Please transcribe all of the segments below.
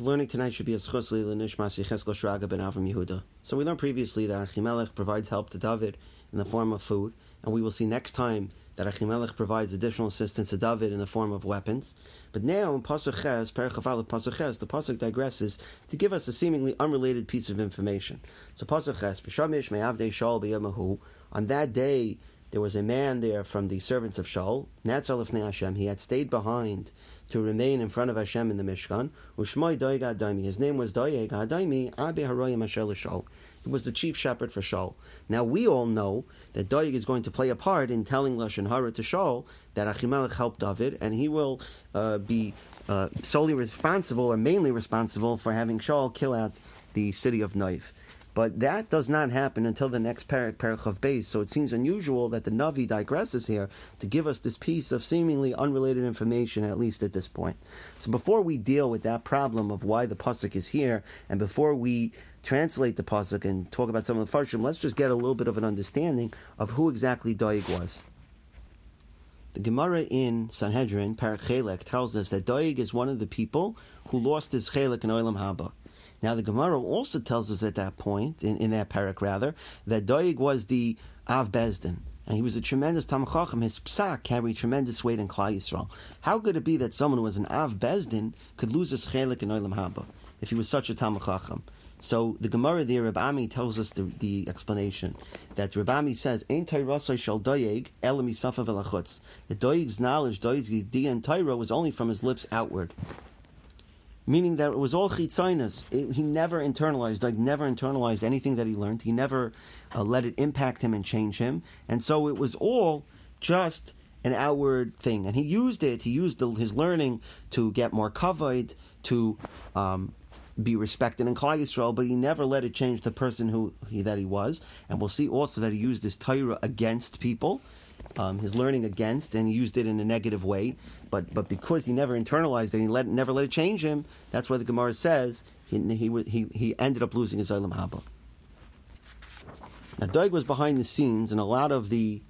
Learning tonight should be a schosli l'nishmas Yecheskel Shraga ben Avram Yehuda. So we learned previously that Achimelech provides help to David in the form of food, and we will see next time that Achimelech provides additional assistance to David in the form of weapons. But now in Pasuk Ches, Perachavav Pasuk Ches, the Pasuk digresses to give us a seemingly unrelated piece of information. So Pasuk Ches, V'shamish me'avdei Shaul b'yamahu, on that day there was a man there from the servants of Shaul, Natzal Hashem, he had stayed behind to remain in front of Hashem in the Mishkan. Ushmai Doeg Adaimi. His name was Doeg Adaimi Abe Haroyim Shaul. He was the chief shepherd for Shaul. Now we all know that Doeg is going to play a part in telling Lashon Hara to Shaul that Achimelech helped David, and he will uh, be uh, solely responsible or mainly responsible for having Shaul kill out the city of Naif. But that does not happen until the next parak, parak of base. So it seems unusual that the Navi digresses here to give us this piece of seemingly unrelated information, at least at this point. So before we deal with that problem of why the pasuk is here, and before we translate the pasuk and talk about some of the farshim, let's just get a little bit of an understanding of who exactly Doeg was. The Gemara in Sanhedrin, Parak Chelek, tells us that Doeg is one of the people who lost his Chelek in Olam Haba. Now the Gemara also tells us at that point, in, in that parak rather, that Doeg was the Av Bezdin. And he was a tremendous Tamachachim. His psak carried tremendous weight in Klal Yisrael. How could it be that someone who was an Av Bezdin could lose his chelik in Olam Haba if he was such a Tamachachim? So the Gemara there, Reb Ami tells us the, the explanation that Reb Ami says, "Ein Tayrasai shel Doeg elam isafa velachutz." The Doeg's knowledge, Doeg's idea and Tyra was only from his lips outward meaning that it was all chitzainas. He never internalized, like never internalized anything that he learned. He never uh, let it impact him and change him, and so it was all just an outward thing. And he used it. He used the, his learning to get more kavod, to um, be respected in Klal Yisrael, but he never let it change the person who he, that he was. And we'll see also that he used his Torah against people um, his learning against, and he used it in a negative way. But but because he never internalized it, he let never let it change him. That's why the Gemara says he he he, he ended up losing his Olam Haba. Now Doeg was behind the scenes, and a lot of the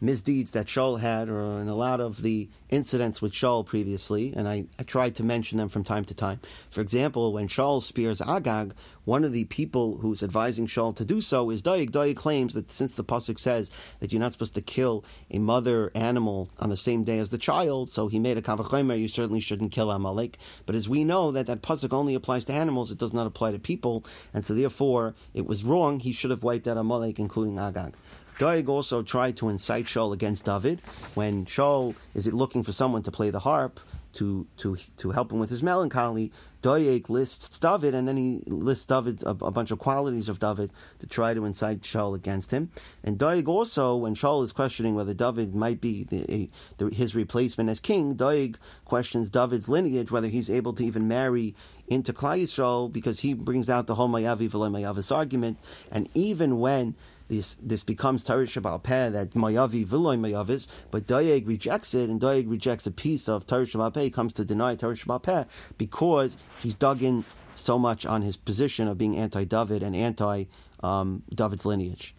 misdeeds that Shaul had, or in a lot of the incidents with Shaul previously, and I, I tried to mention them from time to time. For example, when Shaul spears Agag, one of the people who's advising Shaul to do so is Doeg. Doeg claims that since the pasuk says that you're not supposed to kill a mother animal on the same day as the child, so he made a kavachomer. You certainly shouldn't kill Amalek. But as we know that that pasuk only applies to animals, it does not apply to people, and so therefore it was wrong. He should have wiped out Amalek, including Agag. Doeg also tried to incite Shaul against David when Shaul is looking for someone to play the harp to to to help him with his melancholy. Doeg lists David, and then he lists David a, a, bunch of qualities of David to try to incite Shaul against him. And Doeg also, when Shaul is questioning whether David might be the, the, his replacement as king, Doeg questions David's lineage, whether he's able to even marry into Klal Yisrael, because he brings out the whole Mayavi v'lo Mayavis argument. And even when this this becomes Torah Shabbal Peh that Mayavi Viloy Mayavis, but Doeg rejects it, and Doeg rejects a piece of Torah Shabbal Peh. He comes to deny Torah Shabbal Peh because he's dug in so much on his position of being anti-David and anti um, David's lineage.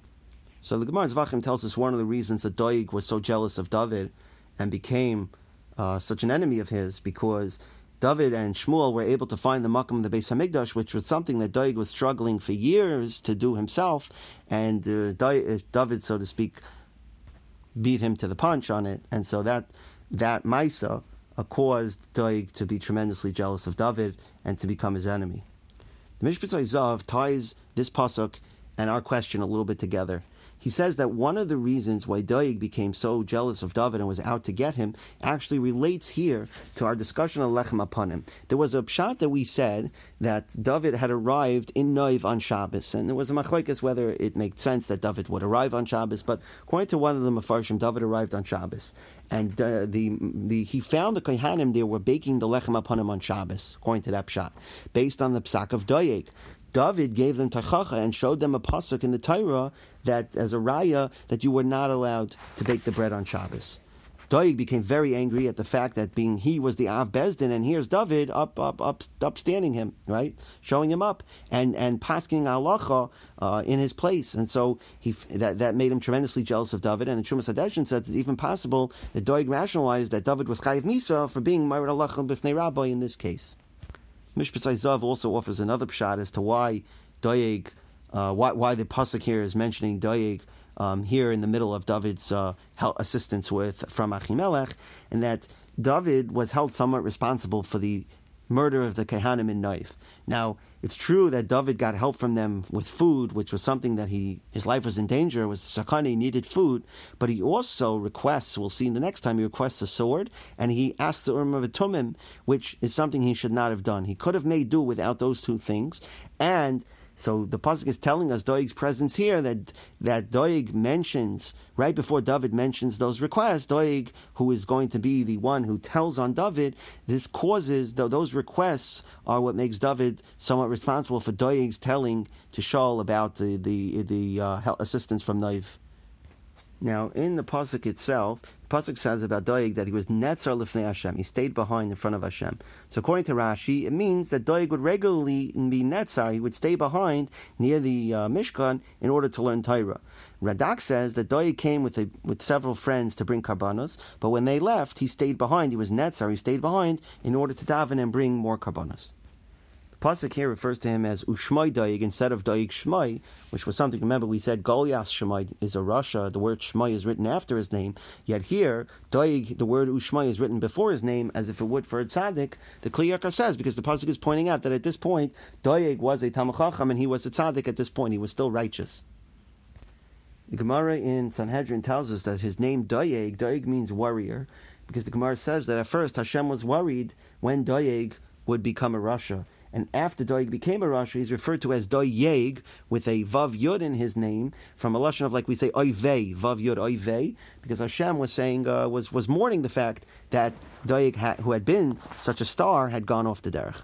So the Gemara Zvachim tells us one of the reasons that Doeg was so jealous of David and became uh, such an enemy of his because David and Shmuel were able to find the Makam of the Beis Hamikdash, which was something that Doeg was struggling for years to do himself, and uh, uh, David, so to speak, beat him to the punch on it, and so that that Maisa uh, caused Doeg to be tremendously jealous of David and to become his enemy. The Mishpat Zav ties this pasuk and our question a little bit together. He says that one of the reasons why Doeg became so jealous of David and was out to get him actually relates here to our discussion of Lechem Apanim. There was a pshat that we said that David had arrived in Noiv on Shabbos, and there was a machlekes whether it made sense that David would arrive on Shabbos, but according to one of the Mefarshim, David arrived on Shabbos. And uh, the, the he found the Kohanim there were baking the Lechem Apanim on Shabbos, according to that pshat, based on the psak of Doeg. David gave them tachacha and showed them a pasuk in the Torah that, as a raya, that you were not allowed to bake the bread on Shabbos. Doeg became very angry at the fact that being he was the Av Bezdin, and here's David up, up, up, upstanding him, right, showing him up and and pasking halacha uh, in his place, and so he that that made him tremendously jealous of David. And the Trumas Hadeshin said it's even possible that Doeg rationalized that David was chayiv misa for being Marid halacha b'fnei Rabbi in this case. Mishpat Zav also offers another pshat as to why Doeg, uh, why, why the pasuk here is mentioning Doeg um, here in the middle of David's uh, assistance with from Achimelech, and that David was held somewhat responsible for the murder of the Kehanim in Naif. Now, it's true that David got help from them with food, which was something that he his life was in danger, was Sakani needed food, but he also requests, we'll see in the next time, he requests a sword, and he asks the Urim of Tumim, which is something he should not have done. He could have made do without those two things, and so the pasuk is telling us Doeg's presence here that that Doeg mentions right before David mentions those requests. Doeg, who is going to be the one who tells on David, this causes those requests are what makes David somewhat responsible for Doeg's telling to Shaul about the the the uh, assistance from Naiv. Now, in the pasuk itself, pasuk says about Doeg that he was netzar lifnei Hashem. He stayed behind in front of Hashem. So, according to Rashi, it means that Doeg would regularly be netzar. He would stay behind near the uh, Mishkan in order to learn Torah. Radak says that Doeg came with a, with several friends to bring karbanos, but when they left, he stayed behind. He was netzar. He stayed behind in order to daven and bring more karbanos. Pasuk here refers to him as Ushmai Daig instead of Daig Shmai, which was something, remember we said Goliath Shmai is a Rasha, the word Shmai is written after his name, yet here, Daig, the word Ushmai is written before his name, as if it would for a tzaddik, the Kli Yakar says, because the Pasuk is pointing out that at this point, Daig was a Tamachacham and he was a tzaddik at this point, he was still righteous. The Gemara in Sanhedrin tells us that his name Doeg, Doeg means warrior, because the Gemara says that at first Hashem was worried when Doeg would become a Rasha and after Doeg became a Rasha, he's referred to as Doeg with a Vav Yud in his name, from a lashon of like we say Oivei, Vav Yud Oivei, because Hashem was saying uh, was was mourning the fact that Doeg, ha- who had been such a star, had gone off the derech.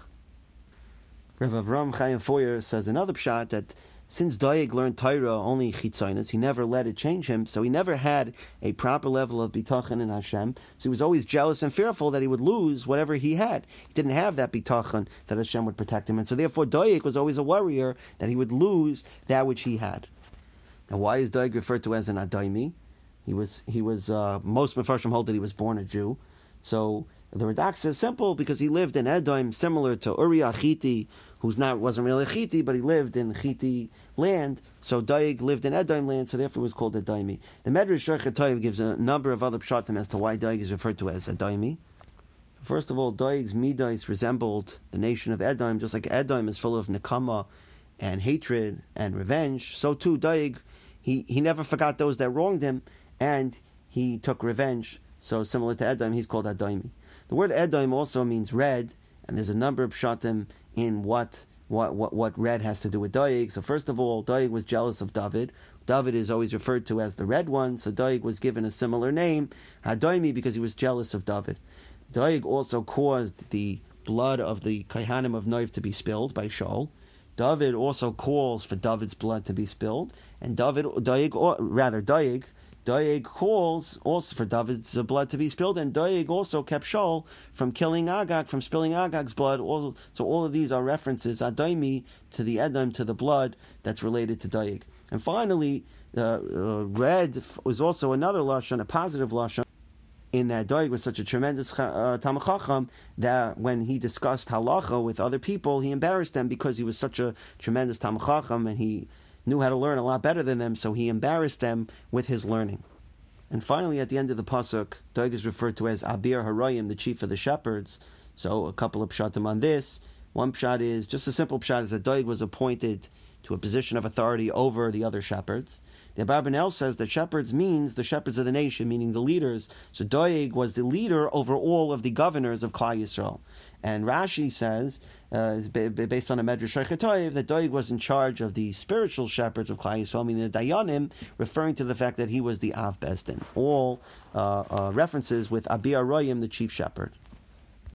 Rav Avram Chaim Feuer says another pshat that since Doeg learned Torah only chitzainas, he never let it change him, so he never had a proper level of bitachon in Hashem. So he was always jealous and fearful that he would lose whatever he had. He didn't have that bitachon that Hashem would protect him, and so therefore Doeg was always a warrior that he would lose that which he had. Now, why is Doeg referred to as an Adaimi? He was he was uh, most Mefarshim hold that he was born a Jew, so the Radak says simple because he lived in Edom, similar to Uriah Chiti, who's not wasn't really Chiti, but he lived in Chiti land. So Daig lived in Edom land, so therefore it was called Edomi. The Medrash Shechet gives a number of other pshatim as to why Daig is referred to as Edomi. First of all, Daig's midais resembled the nation of Edom, just like Edom is full of nekama and hatred and revenge. So too, Daig, he, he never forgot those that wronged him, and he took revenge. So similar to Edom, he's called Edomi. The word Edom also means red, and there's a number of pshatim in what what, what, what red has to do with Doeg. So first of all, Doeg was jealous of David. David is always referred to as the red one, so Doeg was given a similar name, Hadoimi, because he was jealous of David. Doeg also caused the blood of the Kaihanim of Noiv to be spilled by Shaul. David also calls for David's blood to be spilled, and David, Doeg, rather Doeg, Doeg calls also for David's blood to be spilled, and Doeg also kept Shaul from killing Agag, from spilling Agag's blood. So all of these are references, Adoimi, to the Edom, to the blood that's related to Doeg. And finally, uh, uh, red was also another lashon, a positive lashon, in that Doeg was such a tremendous uh, Tamachacham that when he discussed halacha with other people, he embarrassed them because he was such a tremendous Tamachacham and he knew how to learn a lot better than them, so he embarrassed them with his learning. And finally, at the end of the pasuk, Doeg is referred to as Abir Harayim, the chief of the shepherds. So a couple of pshatim on this. One pshat is just a simple pshat is that Doeg was appointed to a position of authority over the other shepherds. The Abarbanel says that shepherds means the shepherds of the nation, meaning the leaders. So Doeg was the leader over all of the governors of Klal Yisrael. And Rashi says, uh, based on a Medrash Shocher Tov, that Doeg was in charge of the spiritual shepherds of Klal Yisrael, meaning the Dayanim, referring to the fact that he was the Av Besdin. All uh, uh, references with Abi Aroyim, the chief shepherd.